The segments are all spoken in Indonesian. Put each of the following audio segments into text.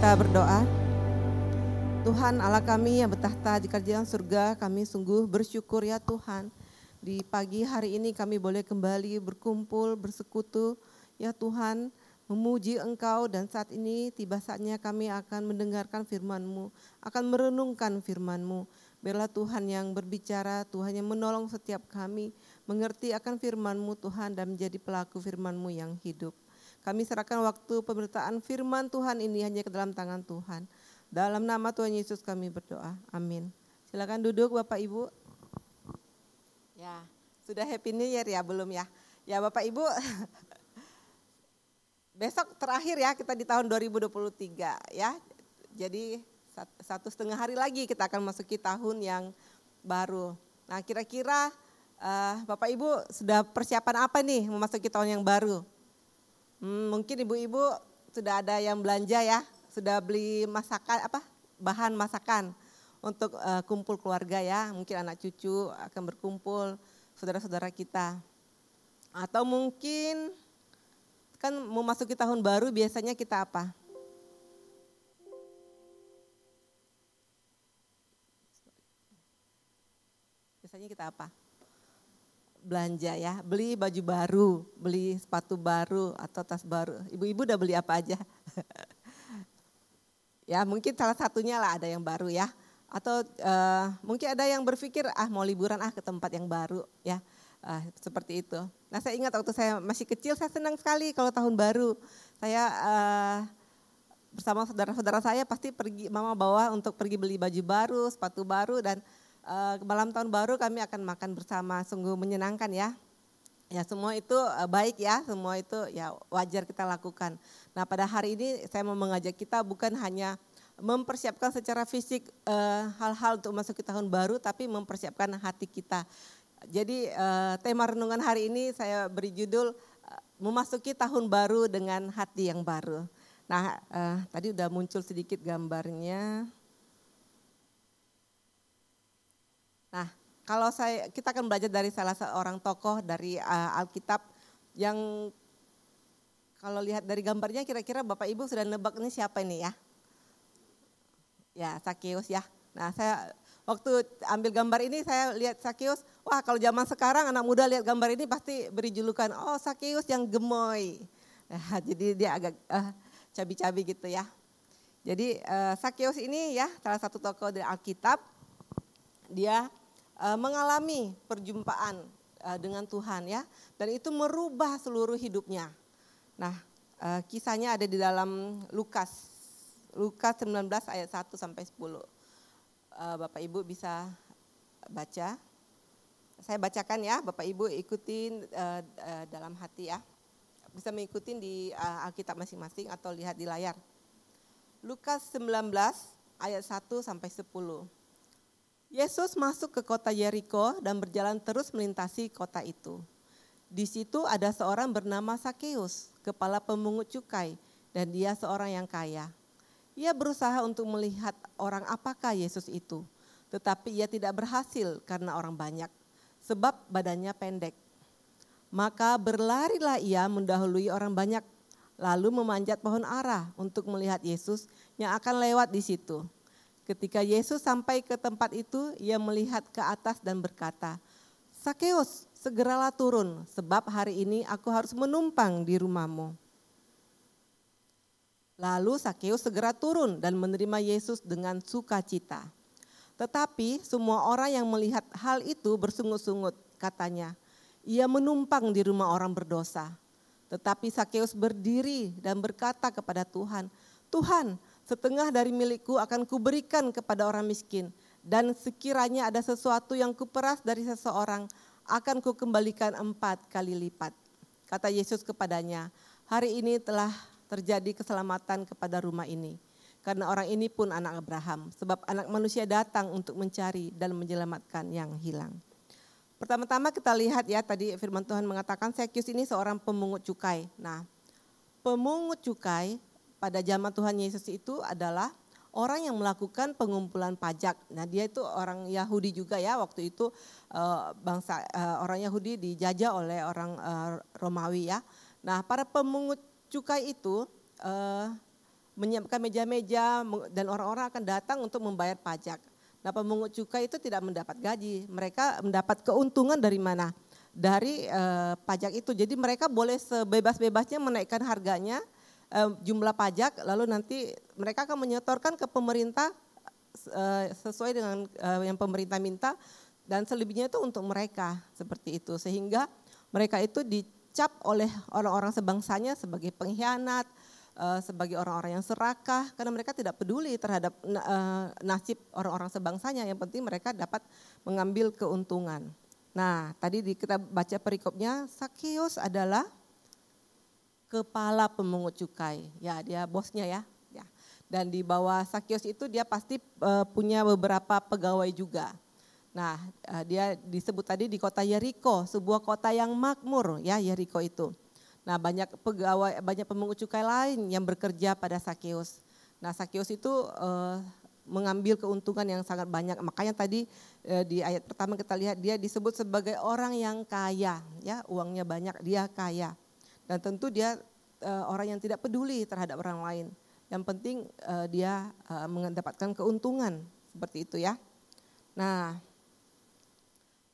kita berdoa. Tuhan Allah kami yang bertahta di kerajaan surga, kami sungguh bersyukur ya Tuhan. Di pagi hari ini kami boleh kembali berkumpul, bersekutu ya Tuhan, memuji Engkau dan saat ini tiba saatnya kami akan mendengarkan firman-Mu, akan merenungkan firman-Mu. Biarlah Tuhan yang berbicara, Tuhan yang menolong setiap kami, mengerti akan firman-Mu Tuhan dan menjadi pelaku firman-Mu yang hidup. Kami serahkan waktu pemberitaan firman Tuhan ini hanya ke dalam tangan Tuhan. Dalam nama Tuhan Yesus kami berdoa. Amin. Silakan duduk Bapak Ibu. Ya, sudah happy new year ya belum ya? Ya Bapak Ibu, besok terakhir ya kita di tahun 2023 ya. Jadi satu setengah hari lagi kita akan masuki tahun yang baru. Nah kira-kira uh, Bapak Ibu sudah persiapan apa nih memasuki tahun yang baru? Hmm, mungkin ibu-ibu sudah ada yang belanja ya, sudah beli masakan apa bahan masakan untuk uh, kumpul keluarga ya, mungkin anak cucu akan berkumpul, saudara-saudara kita. Atau mungkin kan memasuki tahun baru biasanya kita apa? Biasanya kita apa? Belanja ya, beli baju baru, beli sepatu baru atau tas baru. Ibu-ibu udah beli apa aja? ya mungkin salah satunya lah ada yang baru ya. Atau uh, mungkin ada yang berpikir ah mau liburan ah ke tempat yang baru ya. Uh, seperti itu. Nah saya ingat waktu saya masih kecil saya senang sekali kalau tahun baru. Saya uh, bersama saudara-saudara saya pasti pergi mama bawa untuk pergi beli baju baru, sepatu baru dan malam tahun baru kami akan makan bersama, sungguh menyenangkan ya. Ya semua itu uh, baik ya, semua itu ya wajar kita lakukan. Nah pada hari ini saya mau mengajak kita bukan hanya mempersiapkan secara fisik eh, hal-hal untuk masuk ke tahun baru, tapi mempersiapkan hati kita. Jadi tema renungan hari ini saya beri judul memasuki tahun baru dengan hati yang baru. Nah tadi udah muncul sedikit gambarnya. Nah, kalau saya kita akan belajar dari salah seorang tokoh dari uh, Alkitab yang kalau lihat dari gambarnya kira-kira Bapak Ibu sudah nebak ini siapa ini ya? Ya, Sakeus ya. Nah, saya waktu ambil gambar ini saya lihat Sakeus, wah kalau zaman sekarang anak muda lihat gambar ini pasti beri julukan, oh Sakeus yang gemoy. Nah, jadi dia agak uh, cabi-cabi gitu ya. Jadi uh, Sakeus ini ya salah satu tokoh dari Alkitab, dia mengalami perjumpaan uh, dengan Tuhan ya dan itu merubah seluruh hidupnya. Nah, uh, kisahnya ada di dalam Lukas Lukas 19 ayat 1 sampai 10. Uh, Bapak Ibu bisa baca. Saya bacakan ya, Bapak Ibu ikutin dalam hati ya. Bisa mengikuti di Alkitab masing-masing atau lihat di layar. Lukas 19 ayat 1 sampai 10. Yesus masuk ke kota Yeriko dan berjalan terus melintasi kota itu. Di situ ada seorang bernama Sakeus, kepala pemungut cukai, dan dia seorang yang kaya. Ia berusaha untuk melihat orang apakah Yesus itu, tetapi ia tidak berhasil karena orang banyak, sebab badannya pendek. Maka berlarilah ia mendahului orang banyak, lalu memanjat pohon ara untuk melihat Yesus yang akan lewat di situ. Ketika Yesus sampai ke tempat itu, ia melihat ke atas dan berkata, Sakeus, segeralah turun, sebab hari ini aku harus menumpang di rumahmu. Lalu Sakeus segera turun dan menerima Yesus dengan sukacita. Tetapi semua orang yang melihat hal itu bersungut-sungut, katanya, ia menumpang di rumah orang berdosa. Tetapi Sakeus berdiri dan berkata kepada Tuhan, Tuhan, setengah dari milikku akan kuberikan kepada orang miskin. Dan sekiranya ada sesuatu yang kuperas dari seseorang, akan kukembalikan empat kali lipat. Kata Yesus kepadanya, hari ini telah terjadi keselamatan kepada rumah ini. Karena orang ini pun anak Abraham, sebab anak manusia datang untuk mencari dan menyelamatkan yang hilang. Pertama-tama kita lihat ya tadi firman Tuhan mengatakan Sekius ini seorang pemungut cukai. Nah, pemungut cukai pada zaman Tuhan Yesus itu adalah orang yang melakukan pengumpulan pajak. Nah, dia itu orang Yahudi juga ya. Waktu itu uh, bangsa uh, orang Yahudi dijajah oleh orang uh, Romawi ya. Nah, para pemungut cukai itu menyiapkan meja-meja dan orang-orang akan datang untuk membayar pajak. Nah pemungut cukai itu tidak mendapat gaji, mereka mendapat keuntungan dari mana? Dari pajak itu. Jadi mereka boleh sebebas-bebasnya menaikkan harganya, uh, jumlah pajak, lalu nanti mereka akan menyetorkan ke pemerintah uh, sesuai dengan uh, yang pemerintah minta, dan selebihnya itu untuk mereka seperti itu. Sehingga mereka itu dicap oleh orang-orang sebangsanya sebagai pengkhianat, sebagai orang-orang yang serakah karena mereka tidak peduli terhadap nasib orang-orang sebangsanya yang penting mereka dapat mengambil keuntungan. Nah, tadi di, kita baca perikopnya Sakius adalah kepala pemungut cukai. Ya, dia bosnya ya. ya. Dan di bawah Sakius itu dia pasti uh, punya beberapa pegawai juga. Nah, uh, dia disebut tadi di kota Yeriko, sebuah kota yang makmur ya Yeriko itu. Nah banyak pegawai, banyak pemungut cukai lain yang bekerja pada Sakeus. Nah Sakeus itu uh, mengambil keuntungan yang sangat banyak. Makanya tadi di ayat pertama kita lihat dia disebut sebagai orang yang kaya, ya uangnya banyak, dia kaya. Dan tentu dia uh, orang yang tidak peduli terhadap orang lain. Yang penting uh, dia uh, mendapatkan keuntungan seperti itu ya. Nah,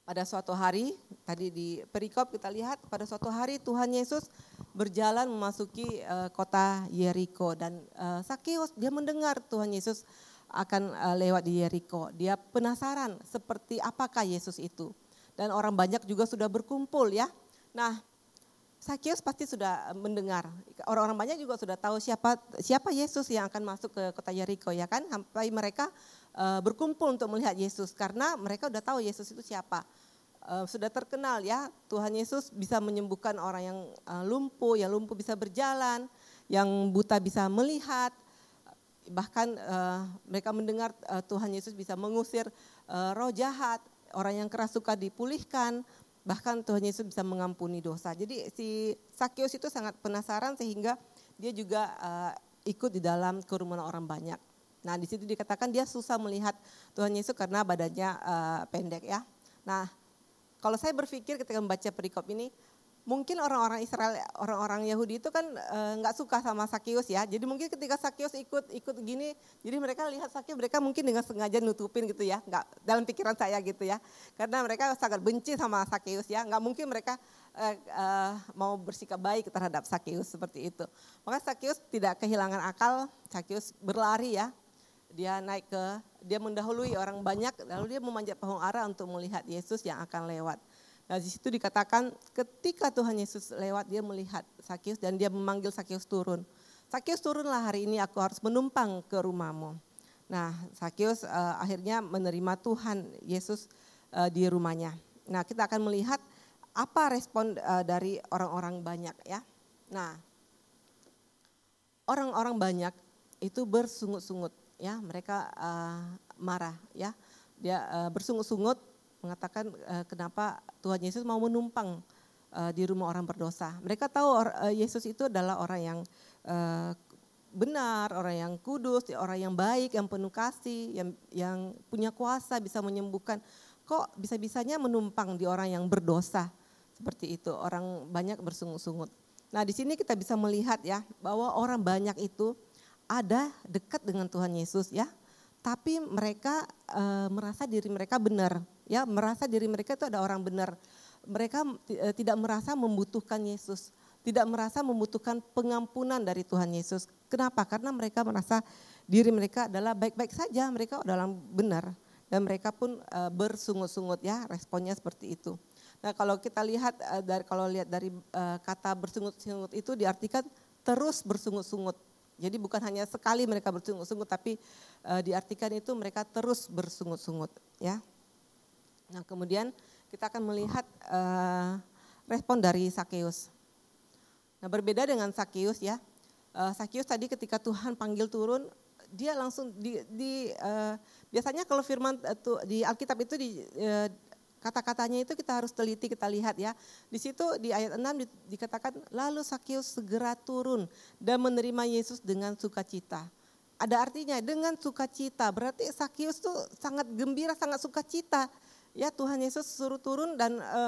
pada suatu hari, tadi di perikop kita lihat pada suatu hari Tuhan Yesus berjalan memasuki kota Yeriko dan uh, Sakeus dia mendengar Tuhan Yesus akan lewat di Yeriko. Dia penasaran seperti apakah Yesus itu. Dan orang banyak juga sudah berkumpul ya. Nah, Sakeus pasti sudah mendengar. Orang-orang banyak juga sudah tahu siapa siapa Yesus yang akan masuk ke kota Yeriko ya kan. Sampai mereka uh, berkumpul untuk melihat Yesus karena mereka udah tahu Yesus itu siapa. Uh, sudah terkenal ya Tuhan Yesus bisa menyembuhkan orang yang uh, lumpuh, yang lumpuh bisa berjalan, yang buta bisa melihat. Bahkan mereka mendengar uh, Tuhan Yesus bisa mengusir roh jahat, orang yang keras suka dipulihkan, bahkan Tuhan Yesus bisa mengampuni dosa. Jadi si Sakyus itu sangat penasaran sehingga dia juga uh, ikut di dalam kerumunan orang banyak. Nah di situ dikatakan dia susah melihat Tuhan Yesus karena badannya uh, pendek ya. Nah kalau saya berpikir ketika membaca perikop ini, mungkin orang-orang Israel, orang-orang Yahudi itu kan nggak e, suka sama Sakius ya. Jadi mungkin ketika Sakius ikut ikut gini, jadi mereka lihat Sakius mereka mungkin dengan sengaja nutupin gitu ya, nggak dalam pikiran saya gitu ya. Karena mereka sangat benci sama Sakius ya, nggak mungkin mereka e, e, mau bersikap baik terhadap Sakius seperti itu. Maka Sakius tidak kehilangan akal, Sakius berlari ya, dia naik ke, dia mendahului orang banyak, lalu dia memanjat pohon ara untuk melihat Yesus yang akan lewat. Nah di situ dikatakan ketika Tuhan Yesus lewat dia melihat Sakius dan dia memanggil Sakius turun. Sakius turunlah hari ini aku harus menumpang ke rumahmu. Nah Sakius uh, akhirnya menerima Tuhan Yesus uh, di rumahnya. Nah kita akan melihat apa respon uh, dari orang-orang banyak ya. Nah orang-orang banyak itu bersungut-sungut ya mereka uh, marah ya dia uh, bersungut-sungut mengatakan uh, kenapa Tuhan Yesus mau menumpang uh, di rumah orang berdosa? Mereka tahu uh, Yesus itu adalah orang yang benar orang yang kudus orang yang baik yang penuh kasih yang yang punya kuasa bisa menyembuhkan. Kok bisa-bisanya menumpang di orang yang berdosa? Seperti itu orang banyak bersungut-sungut. Nah di sini kita bisa melihat ya bahwa orang banyak itu ada dekat dengan Tuhan Yesus ya, tapi mereka e, merasa diri mereka benar, ya merasa diri mereka itu ada orang benar. Mereka e, tidak merasa membutuhkan Yesus, tidak merasa membutuhkan pengampunan dari Tuhan Yesus. Kenapa? Karena mereka merasa diri mereka adalah baik-baik saja, mereka adalah benar dan mereka pun e, bersungut-sungut ya, responnya seperti itu. Nah, kalau kita lihat e, dari kalau lihat dari kata bersungut-sungut itu diartikan terus bersungut-sungut jadi bukan hanya sekali mereka bersungut-sungut, tapi diartikan itu mereka terus bersungut-sungut. Ya. Nah kemudian kita akan melihat e, respon dari Sakeus. Nah berbeda dengan Sakeus ya, e, Sakeus tadi ketika Tuhan panggil turun, dia langsung di, di e, biasanya kalau firman di Alkitab itu di, e, Kata-katanya itu kita harus teliti, kita lihat ya. Di situ di ayat 6 di, dikatakan, lalu Sakius segera turun dan menerima Yesus dengan sukacita. Ada artinya dengan sukacita, berarti Sakius tuh sangat gembira, sangat sukacita. Ya Tuhan Yesus suruh turun dan e,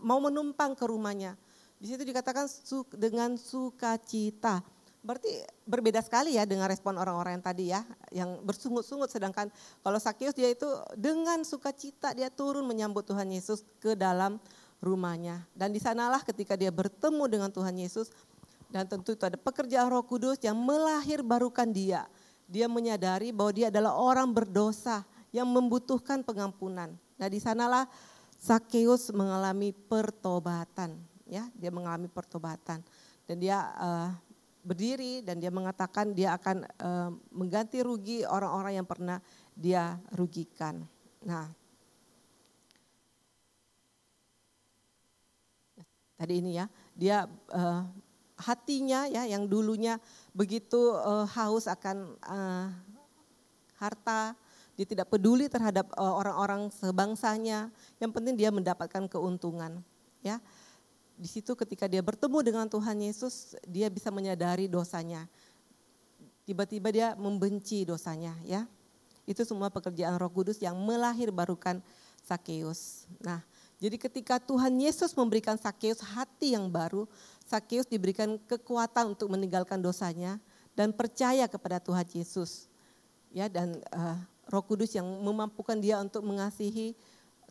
mau menumpang ke rumahnya. Di situ dikatakan su, dengan sukacita. Berarti berbeda sekali ya dengan respon orang-orang yang tadi ya, yang bersungut-sungut. Sedangkan kalau Sakyus dia itu dengan sukacita dia turun menyambut Tuhan Yesus ke dalam rumahnya. Dan di sanalah ketika dia bertemu dengan Tuhan Yesus, dan tentu itu ada pekerjaan roh kudus yang melahir barukan dia. Dia menyadari bahwa dia adalah orang berdosa yang membutuhkan pengampunan. Nah di sanalah Sakeus mengalami pertobatan. ya Dia mengalami pertobatan. Dan dia uh, berdiri dan dia mengatakan dia akan uh, mengganti rugi orang-orang yang pernah dia rugikan. Nah, tadi ini ya, dia uh, hatinya ya yang dulunya begitu uh, haus akan uh, harta, dia tidak peduli terhadap orang-orang uh, sebangsanya. Yang penting dia mendapatkan keuntungan, ya di situ ketika dia bertemu dengan Tuhan Yesus, dia bisa menyadari dosanya. Tiba-tiba dia membenci dosanya ya. Itu semua pekerjaan Roh Kudus yang melahir barukan Sakeus. Nah, jadi ketika Tuhan Yesus memberikan Sakeus hati yang baru, Sakeus diberikan kekuatan untuk meninggalkan dosanya dan percaya kepada Tuhan Yesus. Ya, dan uh, Roh Kudus yang memampukan dia untuk mengasihi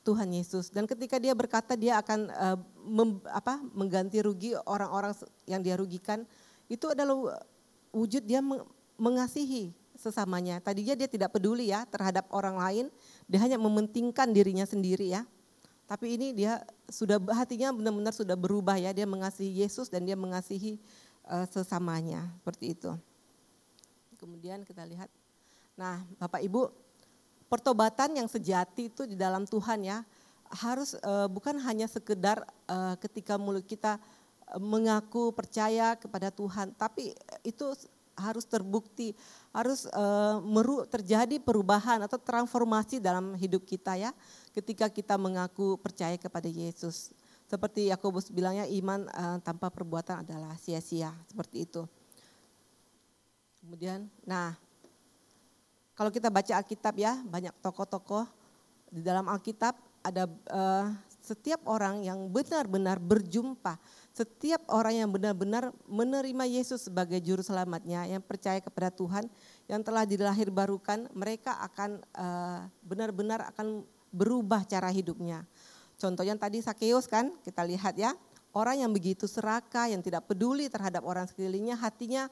Tuhan Yesus. Dan ketika dia berkata dia akan uh, mem, apa, mengganti rugi orang-orang yang dia rugikan, itu adalah wujud dia mengasihi sesamanya. Tadinya dia tidak peduli ya terhadap orang lain, dia hanya mementingkan dirinya sendiri ya. Tapi ini dia sudah hatinya benar-benar sudah berubah ya, dia mengasihi Yesus dan dia mengasihi uh, sesamanya, seperti itu. Kemudian kita lihat, nah Bapak Ibu pertobatan yang sejati itu di dalam Tuhan ya harus uh, bukan hanya sekedar uh, ketika mulut kita uh, mengaku percaya kepada Tuhan, tapi itu harus terbukti, harus uh, meru, terjadi perubahan atau transformasi dalam hidup kita ya, ketika kita mengaku percaya kepada Yesus. Seperti Yakobus bilangnya iman uh, tanpa perbuatan adalah sia-sia, seperti itu. Kemudian, nah kalau kita baca Alkitab ya, banyak tokoh-tokoh di dalam Alkitab ada uh, setiap orang yang benar-benar berjumpa, setiap orang yang benar-benar menerima Yesus sebagai juru selamatnya, yang percaya kepada Tuhan, yang telah dilahirbarukan, mereka akan uh, benar-benar akan berubah cara hidupnya. Contohnya tadi Sakeus kan, kita lihat ya, orang yang begitu serakah, yang tidak peduli terhadap orang sekelilingnya, hatinya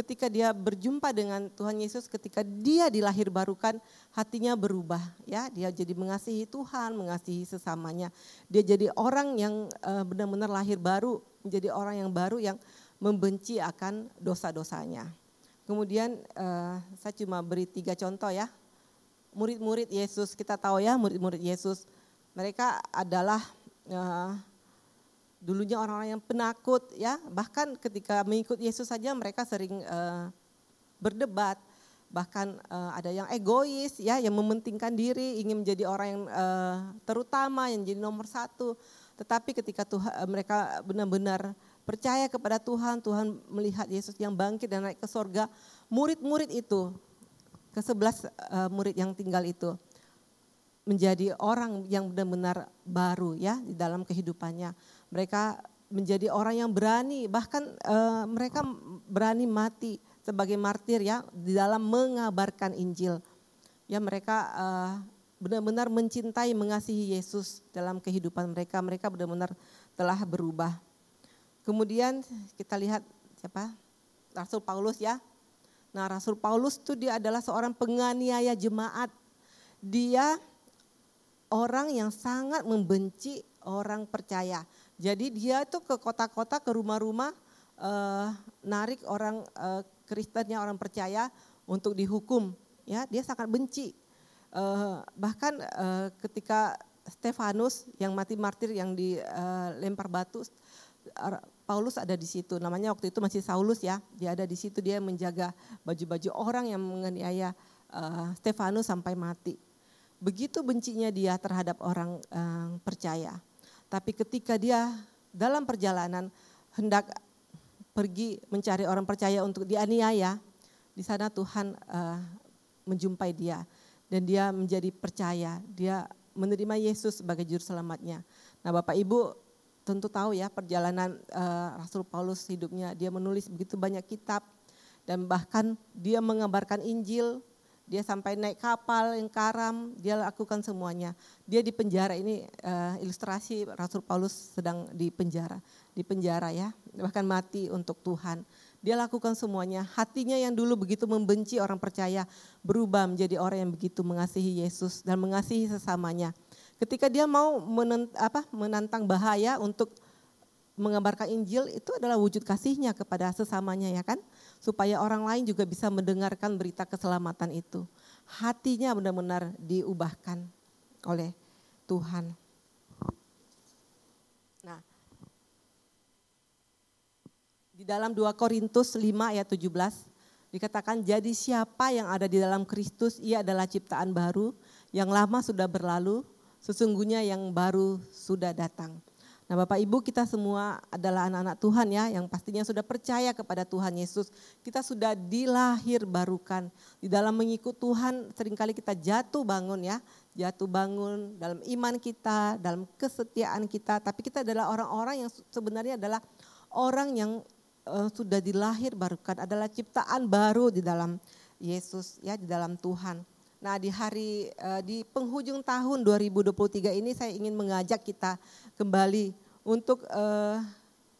ketika dia berjumpa dengan Tuhan Yesus, ketika dia dilahirbarukan, hatinya berubah. Ya, dia jadi mengasihi Tuhan, mengasihi sesamanya. Dia jadi orang yang uh, benar-benar lahir baru, menjadi orang yang baru yang membenci akan dosa-dosanya. Kemudian uh, saya cuma beri tiga contoh ya. Murid-murid Yesus, kita tahu ya murid-murid Yesus, mereka adalah uh, dulunya orang-orang yang penakut ya. Bahkan ketika mengikut Yesus saja mereka sering uh, berdebat. Bahkan uh, ada yang egois ya yang mementingkan diri ingin menjadi orang yang uh, terutama yang jadi nomor satu. Tetapi ketika Tuhan uh, mereka benar-benar percaya kepada Tuhan Tuhan melihat Yesus yang bangkit dan naik ke sorga murid-murid itu ke sebelas uh, murid yang tinggal itu menjadi orang yang benar-benar baru ya di dalam kehidupannya mereka menjadi orang yang berani, bahkan uh, mereka berani mati sebagai martir ya di dalam mengabarkan Injil. Ya mereka uh, benar-benar mencintai, mengasihi Yesus dalam kehidupan mereka. Mereka benar-benar telah berubah. Kemudian kita lihat siapa? Rasul Paulus ya. Nah Rasul Paulus itu dia adalah seorang penganiaya jemaat. Dia orang yang sangat membenci orang percaya. Jadi dia itu ke kota-kota, ke rumah-rumah, uh, narik orang uh, Kristennya, orang percaya untuk dihukum. Ya, dia sangat benci. Uh, bahkan uh, ketika Stefanus yang mati martir yang dilempar batu, Paulus ada di situ. Namanya waktu itu masih Saulus ya. Dia ada di situ dia menjaga baju-baju orang yang menganiaya uh, Stefanus sampai mati. Begitu bencinya dia terhadap orang uh, percaya. Tapi ketika dia dalam perjalanan hendak pergi mencari orang percaya untuk dianiaya, di sana Tuhan uh, menjumpai dia dan dia menjadi percaya, dia menerima Yesus sebagai juru selamatnya. Nah Bapak Ibu tentu tahu ya perjalanan uh, Rasul Paulus hidupnya. Dia menulis begitu banyak kitab dan bahkan dia mengabarkan Injil. Dia sampai naik kapal yang karam, dia lakukan semuanya. Dia di penjara ini uh, ilustrasi Rasul Paulus sedang di penjara, di penjara ya, bahkan mati untuk Tuhan. Dia lakukan semuanya. Hatinya yang dulu begitu membenci orang percaya berubah menjadi orang yang begitu mengasihi Yesus dan mengasihi sesamanya. Ketika dia mau menent, apa, menantang bahaya untuk mengabarkan Injil itu adalah wujud kasihnya kepada sesamanya ya kan. Supaya orang lain juga bisa mendengarkan berita keselamatan itu. Hatinya benar-benar diubahkan oleh Tuhan. Nah, di dalam 2 Korintus 5 ayat 17 dikatakan jadi siapa yang ada di dalam Kristus ia adalah ciptaan baru yang lama sudah berlalu sesungguhnya yang baru sudah datang. Nah Bapak Ibu kita semua adalah anak-anak Tuhan ya yang pastinya sudah percaya kepada Tuhan Yesus. Kita sudah dilahir barukan. Di dalam mengikut Tuhan sering kali kita jatuh bangun ya. Jatuh bangun dalam iman kita, dalam kesetiaan kita. Tapi kita adalah orang-orang yang sebenarnya adalah orang yang uh, sudah dilahir barukan. Adalah ciptaan baru di dalam Yesus ya, di dalam Tuhan. Nah di hari uh, di penghujung tahun 2023 ini saya ingin mengajak kita kembali untuk uh,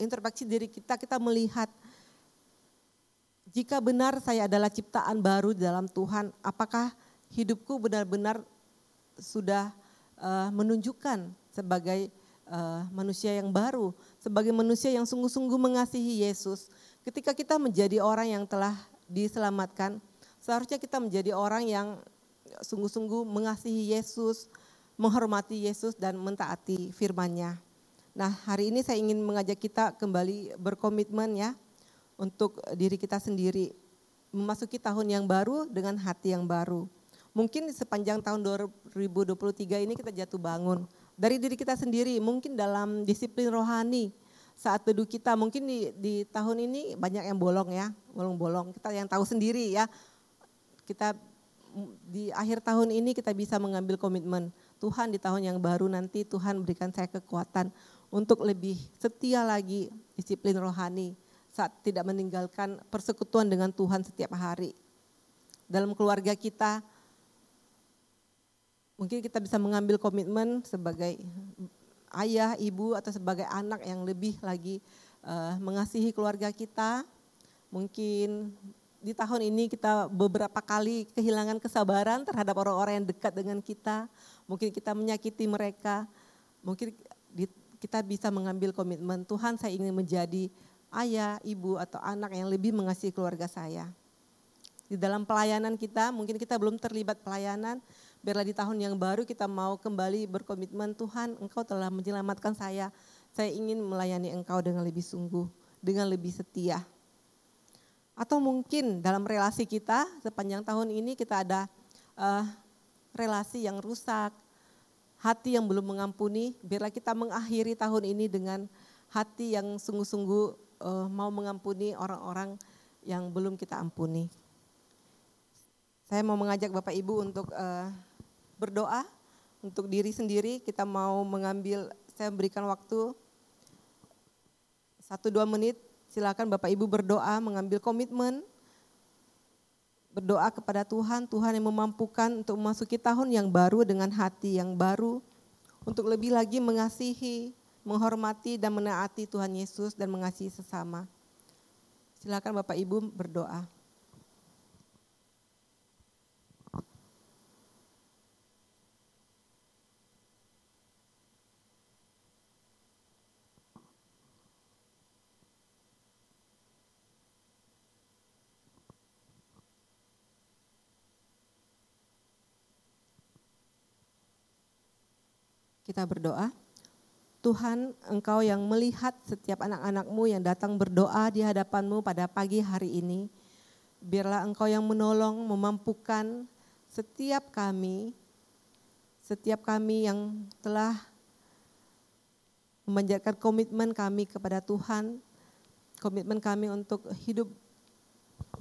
introspeksi diri kita, kita melihat jika benar saya adalah ciptaan baru dalam Tuhan, apakah hidupku benar-benar sudah uh, menunjukkan sebagai uh, manusia yang baru, sebagai manusia yang sungguh-sungguh mengasihi Yesus. Ketika kita menjadi orang yang telah diselamatkan, seharusnya kita menjadi orang yang sungguh-sungguh mengasihi Yesus, menghormati Yesus dan mentaati firman-Nya. Nah, hari ini saya ingin mengajak kita kembali berkomitmen ya untuk diri kita sendiri memasuki tahun yang baru dengan hati yang baru. Mungkin sepanjang tahun 2023 ini kita jatuh bangun dari diri kita sendiri, mungkin dalam disiplin rohani saat teduh kita mungkin di, di tahun ini banyak yang bolong ya, bolong-bolong. Kita yang tahu sendiri ya. Kita di akhir tahun ini kita bisa mengambil komitmen Tuhan di tahun yang baru nanti Tuhan berikan saya kekuatan untuk lebih setia lagi disiplin rohani saat tidak meninggalkan persekutuan dengan Tuhan setiap hari. Dalam keluarga kita mungkin kita bisa mengambil komitmen sebagai ayah, ibu atau sebagai anak yang lebih lagi uh, mengasihi keluarga kita. Mungkin di tahun ini kita beberapa kali kehilangan kesabaran terhadap orang-orang yang dekat dengan kita. Mungkin kita menyakiti mereka. Mungkin di, kita bisa mengambil komitmen, Tuhan saya ingin menjadi ayah, ibu atau anak yang lebih mengasihi keluarga saya. Di dalam pelayanan kita, mungkin kita belum terlibat pelayanan, biarlah di tahun yang baru kita mau kembali berkomitmen, Tuhan engkau telah menyelamatkan saya, saya ingin melayani engkau dengan lebih sungguh, dengan lebih setia. Atau mungkin dalam relasi kita sepanjang tahun ini kita ada uh, relasi yang rusak, hati yang belum mengampuni. Biarlah kita mengakhiri tahun ini dengan hati yang sungguh-sungguh uh, mau mengampuni orang-orang yang belum kita ampuni. Saya mau mengajak Bapak Ibu untuk uh, berdoa untuk diri sendiri. Kita mau mengambil, saya berikan waktu satu dua menit Silakan Bapak Ibu berdoa, mengambil komitmen, berdoa kepada Tuhan, Tuhan yang memampukan untuk memasuki tahun yang baru dengan hati yang baru, untuk lebih lagi mengasihi, menghormati dan menaati Tuhan Yesus dan mengasihi sesama. Silakan Bapak Ibu berdoa. Kita berdoa. Tuhan, Engkau yang melihat setiap anak-anakmu yang datang berdoa di hadapanmu pada pagi hari ini. Biarlah Engkau yang menolong, memampukan setiap kami, setiap kami yang telah memanjatkan komitmen kami kepada Tuhan, komitmen kami untuk hidup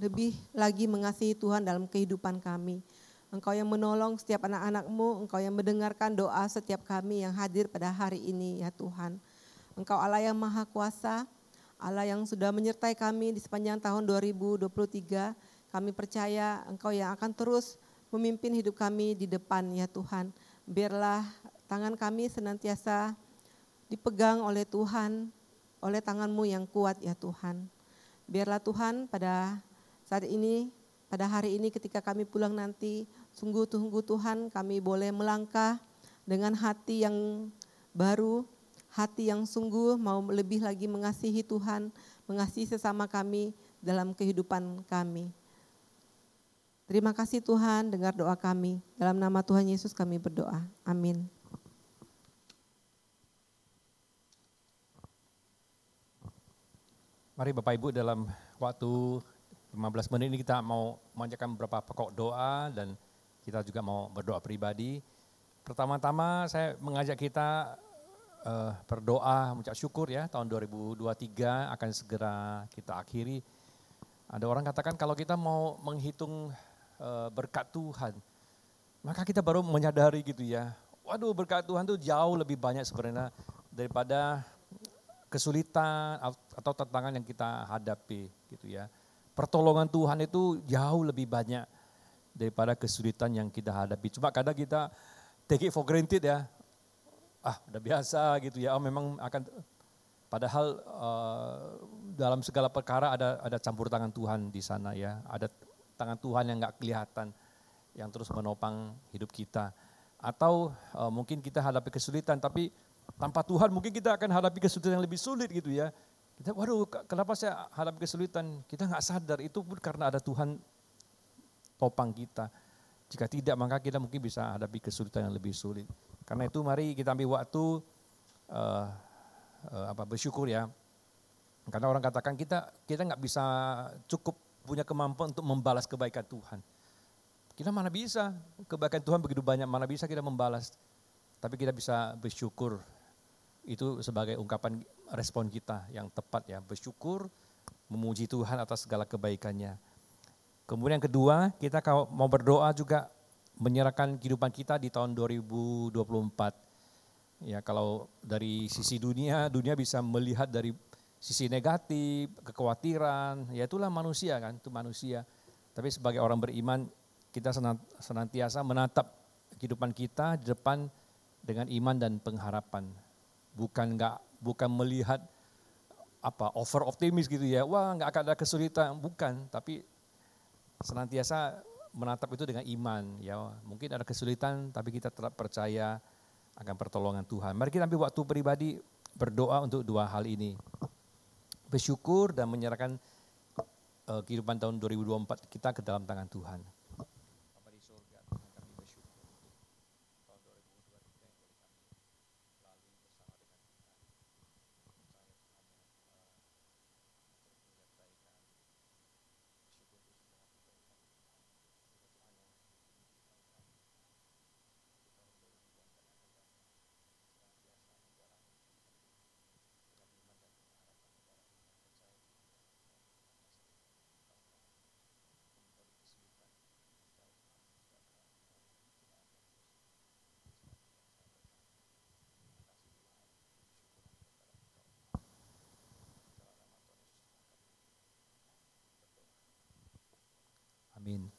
lebih lagi mengasihi Tuhan dalam kehidupan kami. Engkau yang menolong setiap anak-anakmu, Engkau yang mendengarkan doa setiap kami yang hadir pada hari ini ya Tuhan. Engkau Allah yang maha kuasa, Allah yang sudah menyertai kami di sepanjang tahun 2023. Kami percaya Engkau yang akan terus memimpin hidup kami di depan ya Tuhan. Biarlah tangan kami senantiasa dipegang oleh Tuhan, oleh tanganmu yang kuat ya Tuhan. Biarlah Tuhan pada saat ini, pada hari ini ketika kami pulang nanti, sungguh tunggu Tuhan kami boleh melangkah dengan hati yang baru, hati yang sungguh mau lebih lagi mengasihi Tuhan, mengasihi sesama kami dalam kehidupan kami. Terima kasih Tuhan, dengar doa kami. Dalam nama Tuhan Yesus kami berdoa. Amin. Mari Bapak Ibu dalam waktu 15 menit ini kita mau memanjakan beberapa pokok doa dan kita juga mau berdoa pribadi. Pertama-tama saya mengajak kita uh, berdoa, mengucap syukur ya tahun 2023 akan segera kita akhiri. Ada orang katakan kalau kita mau menghitung uh, berkat Tuhan, maka kita baru menyadari gitu ya. Waduh berkat Tuhan itu jauh lebih banyak sebenarnya daripada kesulitan atau tantangan yang kita hadapi gitu ya. Pertolongan Tuhan itu jauh lebih banyak daripada kesulitan yang kita hadapi. Cuma kadang kita take it for granted ya ah udah biasa gitu ya, oh memang akan padahal uh, dalam segala perkara ada ada campur tangan Tuhan di sana ya, ada tangan Tuhan yang nggak kelihatan yang terus menopang hidup kita. Atau uh, mungkin kita hadapi kesulitan tapi tanpa Tuhan mungkin kita akan hadapi kesulitan yang lebih sulit gitu ya. Kita, waduh kenapa saya hadapi kesulitan? Kita nggak sadar itu pun karena ada Tuhan topang kita. Jika tidak maka kita mungkin bisa hadapi kesulitan yang lebih sulit. Karena itu mari kita ambil waktu uh, uh, apa bersyukur ya. Karena orang katakan kita kita nggak bisa cukup punya kemampuan untuk membalas kebaikan Tuhan. Kita mana bisa kebaikan Tuhan begitu banyak, mana bisa kita membalas. Tapi kita bisa bersyukur. Itu sebagai ungkapan respon kita yang tepat ya. Bersyukur, memuji Tuhan atas segala kebaikannya. Kemudian yang kedua, kita kalau mau berdoa juga menyerahkan kehidupan kita di tahun 2024. Ya, kalau dari sisi dunia, dunia bisa melihat dari sisi negatif, kekhawatiran, ya itulah manusia kan, itu manusia. Tapi sebagai orang beriman, kita senantiasa menatap kehidupan kita di depan dengan iman dan pengharapan. Bukan enggak bukan melihat apa over optimis gitu ya, wah nggak akan ada kesulitan, bukan, tapi senantiasa menatap itu dengan iman. Ya, mungkin ada kesulitan, tapi kita tetap percaya akan pertolongan Tuhan. Mari kita ambil waktu pribadi berdoa untuk dua hal ini. Bersyukur dan menyerahkan uh, kehidupan tahun 2024 kita ke dalam tangan Tuhan. Amin.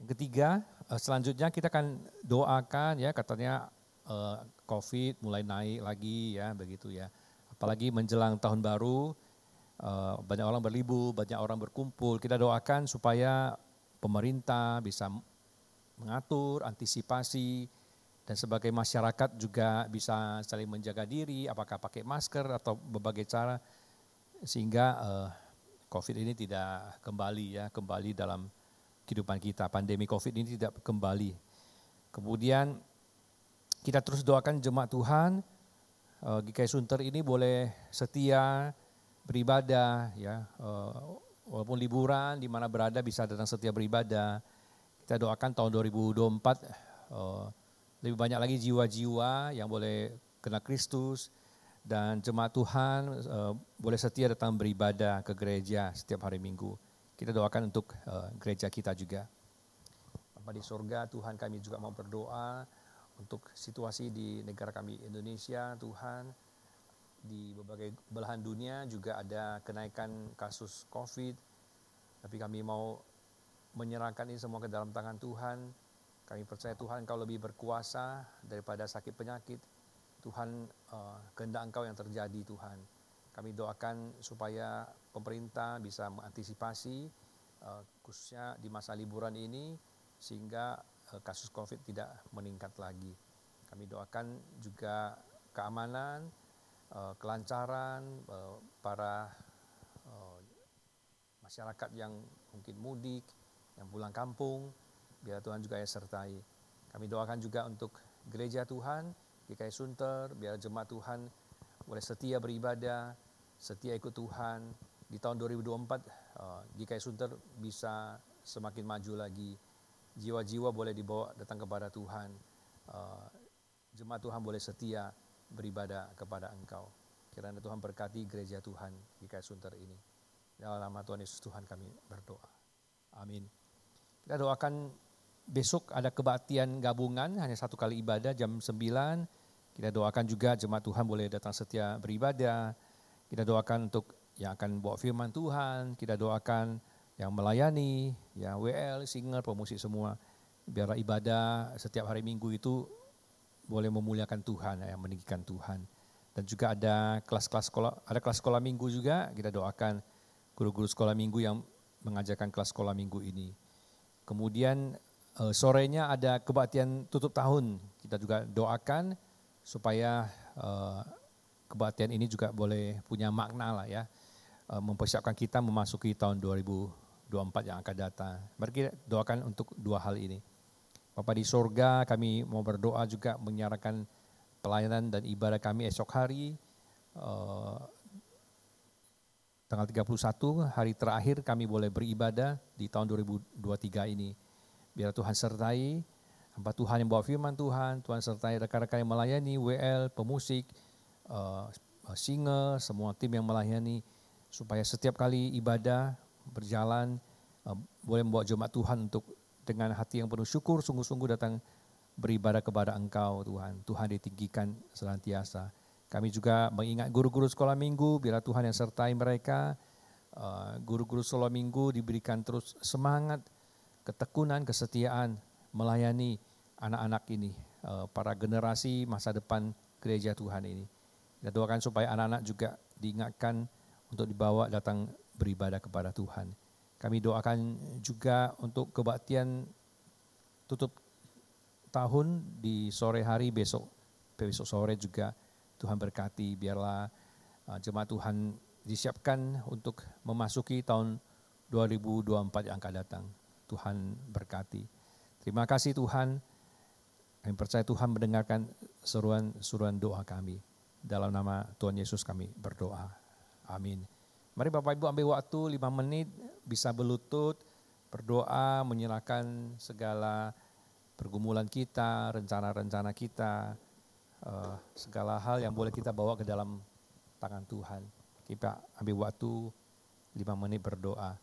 Yang ketiga, eh, selanjutnya kita akan doakan ya katanya eh, COVID mulai naik lagi ya begitu ya. Apalagi menjelang tahun baru, eh, banyak orang berlibur, banyak orang berkumpul. Kita doakan supaya pemerintah bisa mengatur, antisipasi, dan sebagai masyarakat juga bisa saling menjaga diri, apakah pakai masker atau berbagai cara, sehingga COVID ini tidak kembali ya, kembali dalam kehidupan kita. Pandemi COVID ini tidak kembali. Kemudian kita terus doakan jemaat Tuhan, uh, GKI Sunter ini boleh setia beribadah ya, uh, walaupun liburan di mana berada bisa datang setia beribadah. Kita doakan tahun 2024 uh, lebih banyak lagi jiwa-jiwa yang boleh kena Kristus, dan jemaat Tuhan uh, boleh setia datang beribadah ke gereja setiap hari Minggu. Kita doakan untuk uh, gereja kita juga. Bapak di surga, Tuhan kami juga mau berdoa untuk situasi di negara kami Indonesia, Tuhan. di berbagai belahan dunia juga ada kenaikan kasus COVID. Tapi kami mau menyerahkan ini semua ke dalam tangan Tuhan. Kami percaya Tuhan Engkau lebih berkuasa daripada sakit penyakit. Tuhan uh, kehendak Engkau yang terjadi Tuhan. Kami doakan supaya pemerintah bisa mengantisipasi uh, khususnya di masa liburan ini sehingga uh, kasus COVID tidak meningkat lagi. Kami doakan juga keamanan, uh, kelancaran para masyarakat yang mungkin mudik, yang pulang kampung, biar Tuhan juga yang sertai. Kami doakan juga untuk gereja Tuhan, GKI Sunter, biar jemaat Tuhan boleh setia beribadah, setia ikut Tuhan. Di tahun 2024 GKI Sunter bisa semakin maju lagi. Jiwa-jiwa boleh dibawa datang kepada Tuhan jemaat Tuhan boleh setia beribadah kepada Engkau. Kiranya Tuhan berkati gereja Tuhan KS Sunter ini. Dalam nama Tuhan Yesus Tuhan kami berdoa. Amin. Kita doakan besok ada kebaktian gabungan, hanya satu kali ibadah jam 9. Kita doakan juga jemaat Tuhan boleh datang setia beribadah. Kita doakan untuk yang akan bawa firman Tuhan. Kita doakan yang melayani, yang WL, singer, pemusik semua. Biar ibadah setiap hari minggu itu boleh memuliakan Tuhan, yang meninggikan Tuhan. Dan juga ada kelas-kelas sekolah, ada kelas sekolah minggu juga, kita doakan guru-guru sekolah minggu yang mengajarkan kelas sekolah minggu ini. Kemudian eh, sorenya ada kebaktian tutup tahun, kita juga doakan supaya eh, kebaktian ini juga boleh punya makna lah ya, eh, mempersiapkan kita memasuki tahun 2024 yang akan datang. Mari kita doakan untuk dua hal ini. Bapak di sorga kami mau berdoa juga menyerahkan pelayanan dan ibadah kami esok hari. Uh, tanggal 31 hari terakhir kami boleh beribadah di tahun 2023 ini. Biar Tuhan sertai, hamba Tuhan yang bawa firman Tuhan, Tuhan sertai rekan-rekan yang melayani, WL, pemusik, uh, singer, semua tim yang melayani, supaya setiap kali ibadah berjalan, uh, boleh membawa jemaat Tuhan untuk dengan hati yang penuh syukur, sungguh-sungguh datang beribadah kepada Engkau Tuhan. Tuhan ditinggikan senantiasa. Kami juga mengingat guru-guru sekolah minggu, bila Tuhan yang sertai mereka. Guru-guru sekolah minggu diberikan terus semangat, ketekunan, kesetiaan melayani anak-anak ini, uh, para generasi masa depan gereja Tuhan ini. Kita doakan supaya anak-anak juga diingatkan untuk dibawa datang beribadah kepada Tuhan. Kami doakan juga untuk kebaktian tutup tahun di sore hari besok, besok sore juga Tuhan berkati biarlah uh, jemaat Tuhan disiapkan untuk memasuki tahun 2024 yang akan datang. Tuhan berkati. Terima kasih Tuhan. Kami percaya Tuhan mendengarkan seruan-seruan doa kami. Dalam nama Tuhan Yesus kami berdoa. Amin. Mari Bapak Ibu ambil waktu lima menit bisa berlutut, berdoa, menyerahkan segala pergumulan kita, rencana-rencana kita, uh, segala hal yang boleh kita bawa ke dalam tangan Tuhan. Kita ambil waktu lima menit berdoa.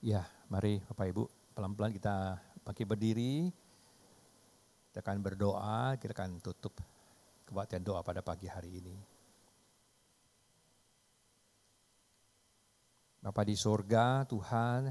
Ya, mari Bapak Ibu, pelan-pelan kita pakai berdiri. Kita akan berdoa, kita akan tutup kebaktian doa pada pagi hari ini. Bapak di sorga, Tuhan,